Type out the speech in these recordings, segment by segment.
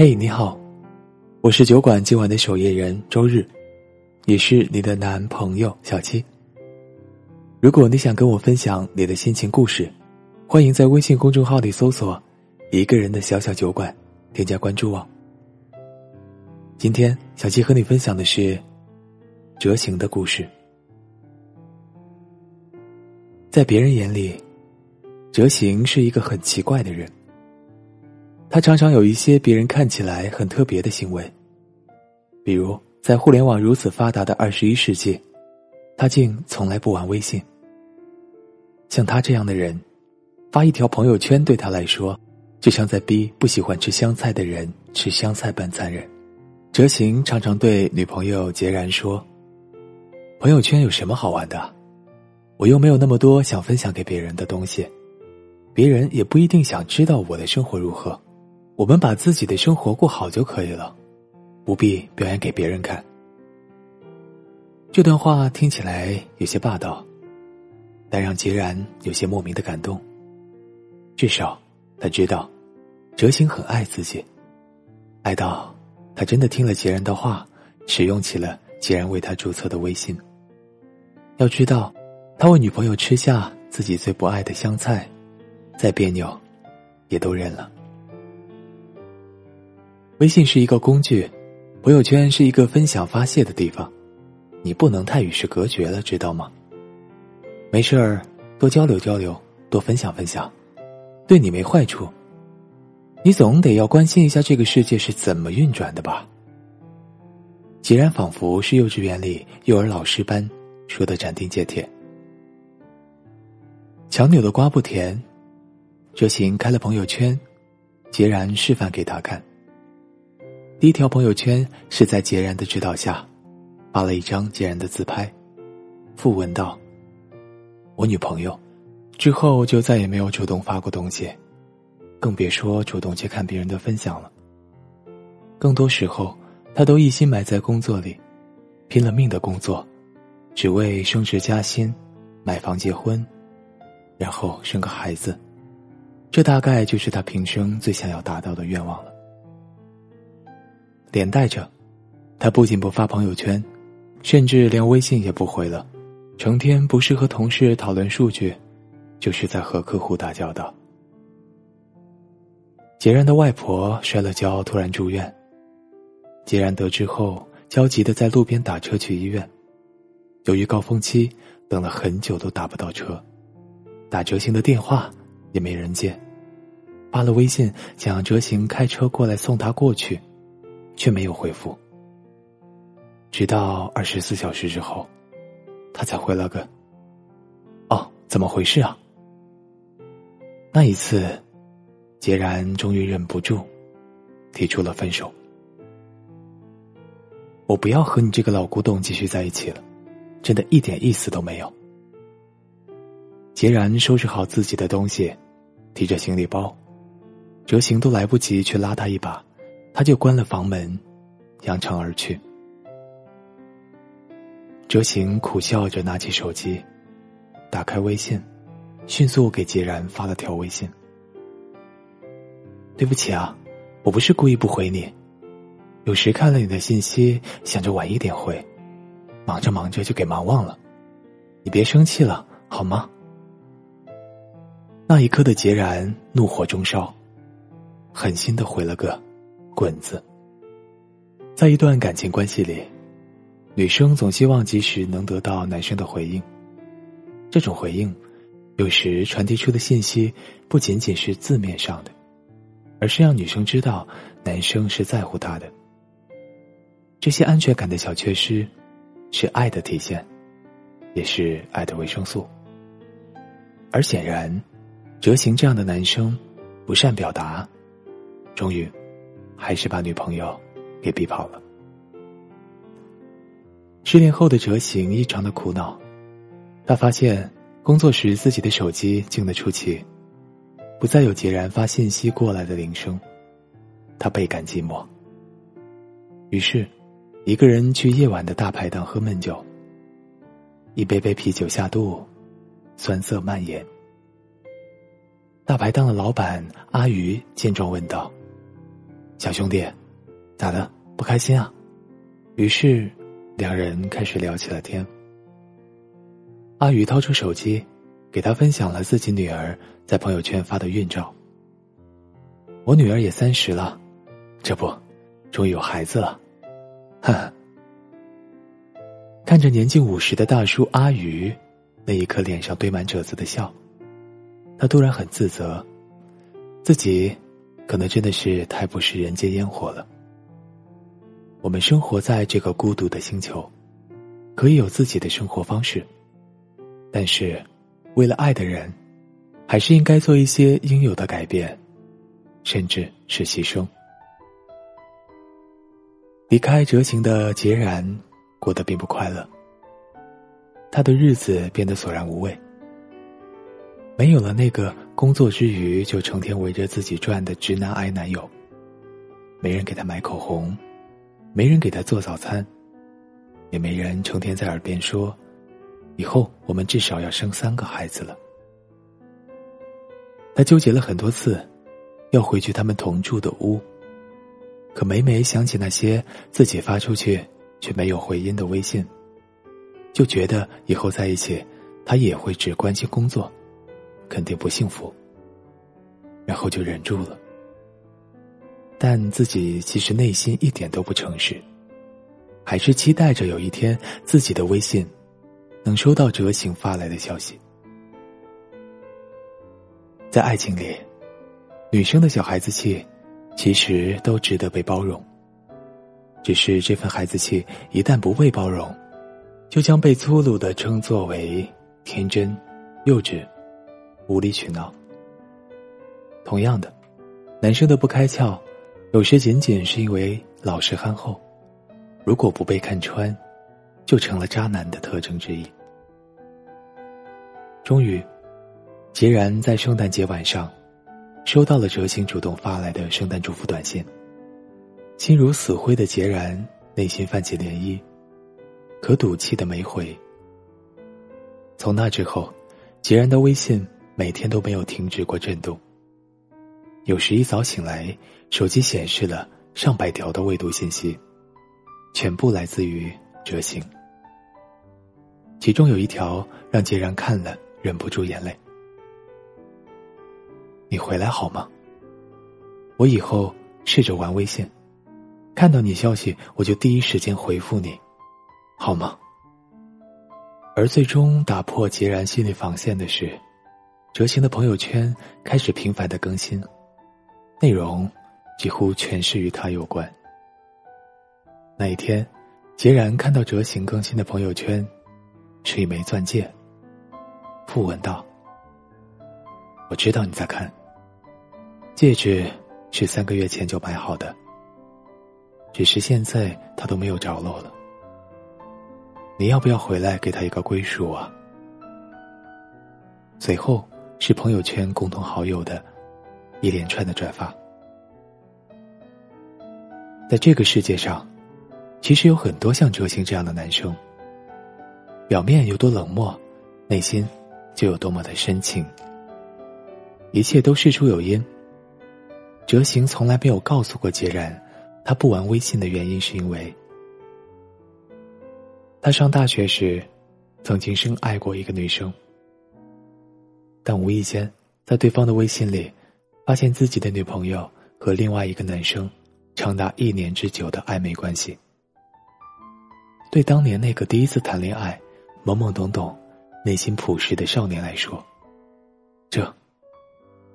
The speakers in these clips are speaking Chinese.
嘿，你好，我是酒馆今晚的守夜人周日，也是你的男朋友小七。如果你想跟我分享你的心情故事，欢迎在微信公众号里搜索“一个人的小小酒馆”，添加关注哦。今天小七和你分享的是哲行的故事。在别人眼里，哲行是一个很奇怪的人。他常常有一些别人看起来很特别的行为，比如在互联网如此发达的二十一世纪，他竟从来不玩微信。像他这样的人，发一条朋友圈对他来说，就像在逼不喜欢吃香菜的人吃香菜般残忍。哲行常常对女朋友孑然说：“朋友圈有什么好玩的？我又没有那么多想分享给别人的东西，别人也不一定想知道我的生活如何。”我们把自己的生活过好就可以了，不必表演给别人看。这段话听起来有些霸道，但让杰然有些莫名的感动。至少他知道，哲行很爱自己，爱到他真的听了杰然的话，使用起了杰然为他注册的微信。要知道，他为女朋友吃下自己最不爱的香菜，再别扭，也都认了。微信是一个工具，朋友圈是一个分享发泄的地方，你不能太与世隔绝了，知道吗？没事儿，多交流交流，多分享分享，对你没坏处。你总得要关心一下这个世界是怎么运转的吧？既然仿佛是幼稚园里幼儿老师般说的斩钉截铁。强扭的瓜不甜，哲行开了朋友圈，孑然示范给他看。第一条朋友圈是在孑然的指导下，发了一张孑然的自拍，附文道：“我女朋友，之后就再也没有主动发过东西，更别说主动去看别人的分享了。更多时候，他都一心埋在工作里，拼了命的工作，只为升职加薪、买房结婚，然后生个孩子，这大概就是他平生最想要达到的愿望了。”连带着，他不仅不发朋友圈，甚至连微信也不回了，成天不是和同事讨论数据，就是在和客户打交道。杰然的外婆摔了跤，突然住院。孑然得知后，焦急的在路边打车去医院。由于高峰期，等了很久都打不到车，打哲行的电话也没人接，发了微信想让哲行开车过来送他过去。却没有回复，直到二十四小时之后，他才回了个：“哦，怎么回事啊？”那一次，孑然终于忍不住，提出了分手。我不要和你这个老古董继续在一起了，真的一点意思都没有。孑然收拾好自己的东西，提着行李包，哲行都来不及去拉他一把。他就关了房门，扬长而去。哲行苦笑着拿起手机，打开微信，迅速给孑然发了条微信：“对不起啊，我不是故意不回你，有时看了你的信息，想着晚一点回，忙着忙着就给忙忘了，你别生气了好吗？”那一刻的孑然怒火中烧，狠心的回了个。滚子，在一段感情关系里，女生总希望及时能得到男生的回应。这种回应，有时传递出的信息不仅仅是字面上的，而是让女生知道男生是在乎她的。这些安全感的小缺失，是爱的体现，也是爱的维生素。而显然，哲行这样的男生，不善表达，终于。还是把女朋友给逼跑了。失恋后的哲行异常的苦恼，他发现工作时自己的手机静得出奇，不再有截然发信息过来的铃声，他倍感寂寞。于是，一个人去夜晚的大排档喝闷酒。一杯杯啤酒下肚，酸涩蔓延。大排档的老板阿鱼见状问道。小兄弟，咋的？不开心啊？”于是，两人开始聊起了天。阿宇掏出手机，给他分享了自己女儿在朋友圈发的孕照。我女儿也三十了，这不，终于有孩子了，哈哈。看着年近五十的大叔阿宇，那一刻脸上堆满褶子的笑，他突然很自责，自己可能真的是太不食人间烟火了。我们生活在这个孤独的星球，可以有自己的生活方式。但是，为了爱的人，还是应该做一些应有的改变，甚至是牺牲。离开哲行的孑然，过得并不快乐。他的日子变得索然无味，没有了那个工作之余就成天围着自己转的直男癌男友，没人给他买口红，没人给他做早餐，也没人成天在耳边说。以后我们至少要生三个孩子了。他纠结了很多次，要回去他们同住的屋。可每每想起那些自己发出去却没有回音的微信，就觉得以后在一起，他也会只关心工作，肯定不幸福。然后就忍住了。但自己其实内心一点都不诚实，还是期待着有一天自己的微信。能收到哲行发来的消息，在爱情里，女生的小孩子气，其实都值得被包容。只是这份孩子气一旦不被包容，就将被粗鲁的称作为天真、幼稚、无理取闹。同样的，男生的不开窍，有时仅仅是因为老实憨厚，如果不被看穿。就成了渣男的特征之一。终于，孑然在圣诞节晚上，收到了哲行主动发来的圣诞祝福短信。心如死灰的孑然内心泛起涟漪，可赌气的没回。从那之后，孑然的微信每天都没有停止过震动。有时一早醒来，手机显示了上百条的未读信息，全部来自于哲行。其中有一条让孑然看了忍不住眼泪。你回来好吗？我以后试着玩微信，看到你消息我就第一时间回复你，好吗？而最终打破孑然心理防线的是，哲行的朋友圈开始频繁的更新，内容几乎全是与他有关。那一天，孑然看到哲行更新的朋友圈。是一枚钻戒。附文道：“我知道你在看。戒指是三个月前就买好的，只是现在他都没有着落了。你要不要回来给他一个归属啊？”随后是朋友圈共同好友的一连串的转发。在这个世界上，其实有很多像哲行这样的男生。表面有多冷漠，内心就有多么的深情。一切都事出有因。哲行从来没有告诉过孑然，他不玩微信的原因是因为他上大学时曾经深爱过一个女生，但无意间在对方的微信里发现自己的女朋友和另外一个男生长达一年之久的暧昧关系。对当年那个第一次谈恋爱。懵懵懂懂、内心朴实的少年来说，这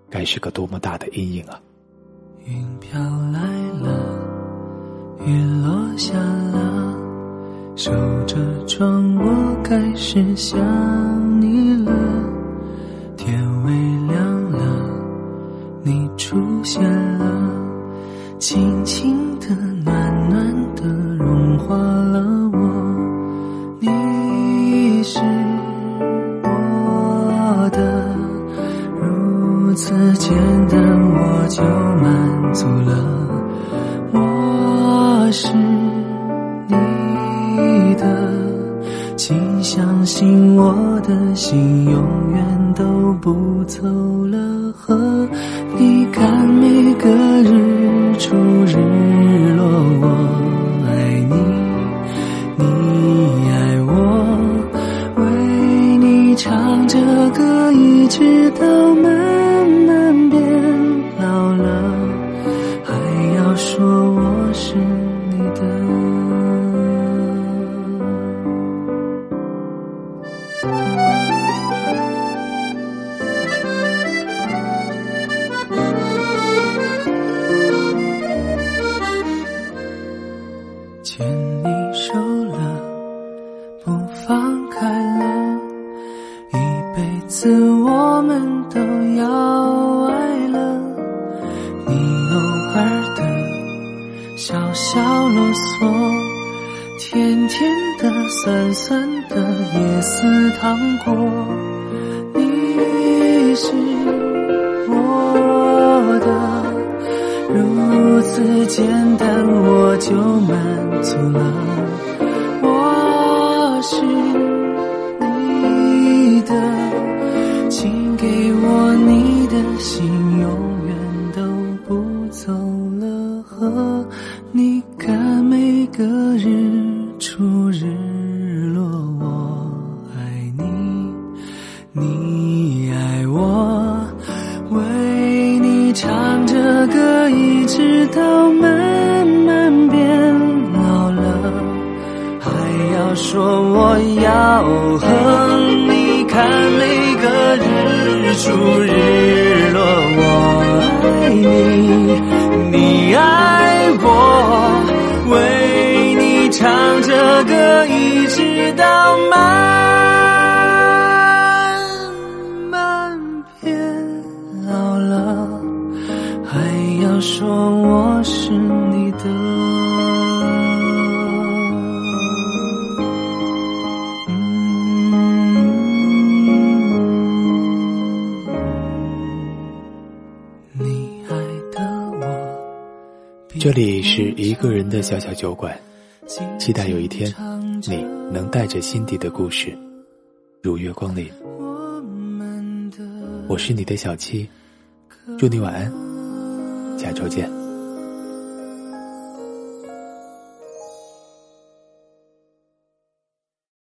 该是个多么大的阴影啊！云飘来了，雨落下了，守着窗，我开始想你现。相信我的心永远都不走了。和你看每个日。出日落，我爱你，你爱我，为你唱着歌，一直次我们都要爱了。你偶尔的小小啰嗦，甜甜的、酸酸的也似糖果，你是我的。如此简单，我就满足了。到慢慢变老了，还要说我要和你看每个日出日落。我爱你，你爱我，为你唱着歌，一直到慢说我是你的。你爱的我，这里是一个人的小小酒馆，期待有一天你能带着心底的故事如月光临。我是你的小七，祝你晚安，下周见。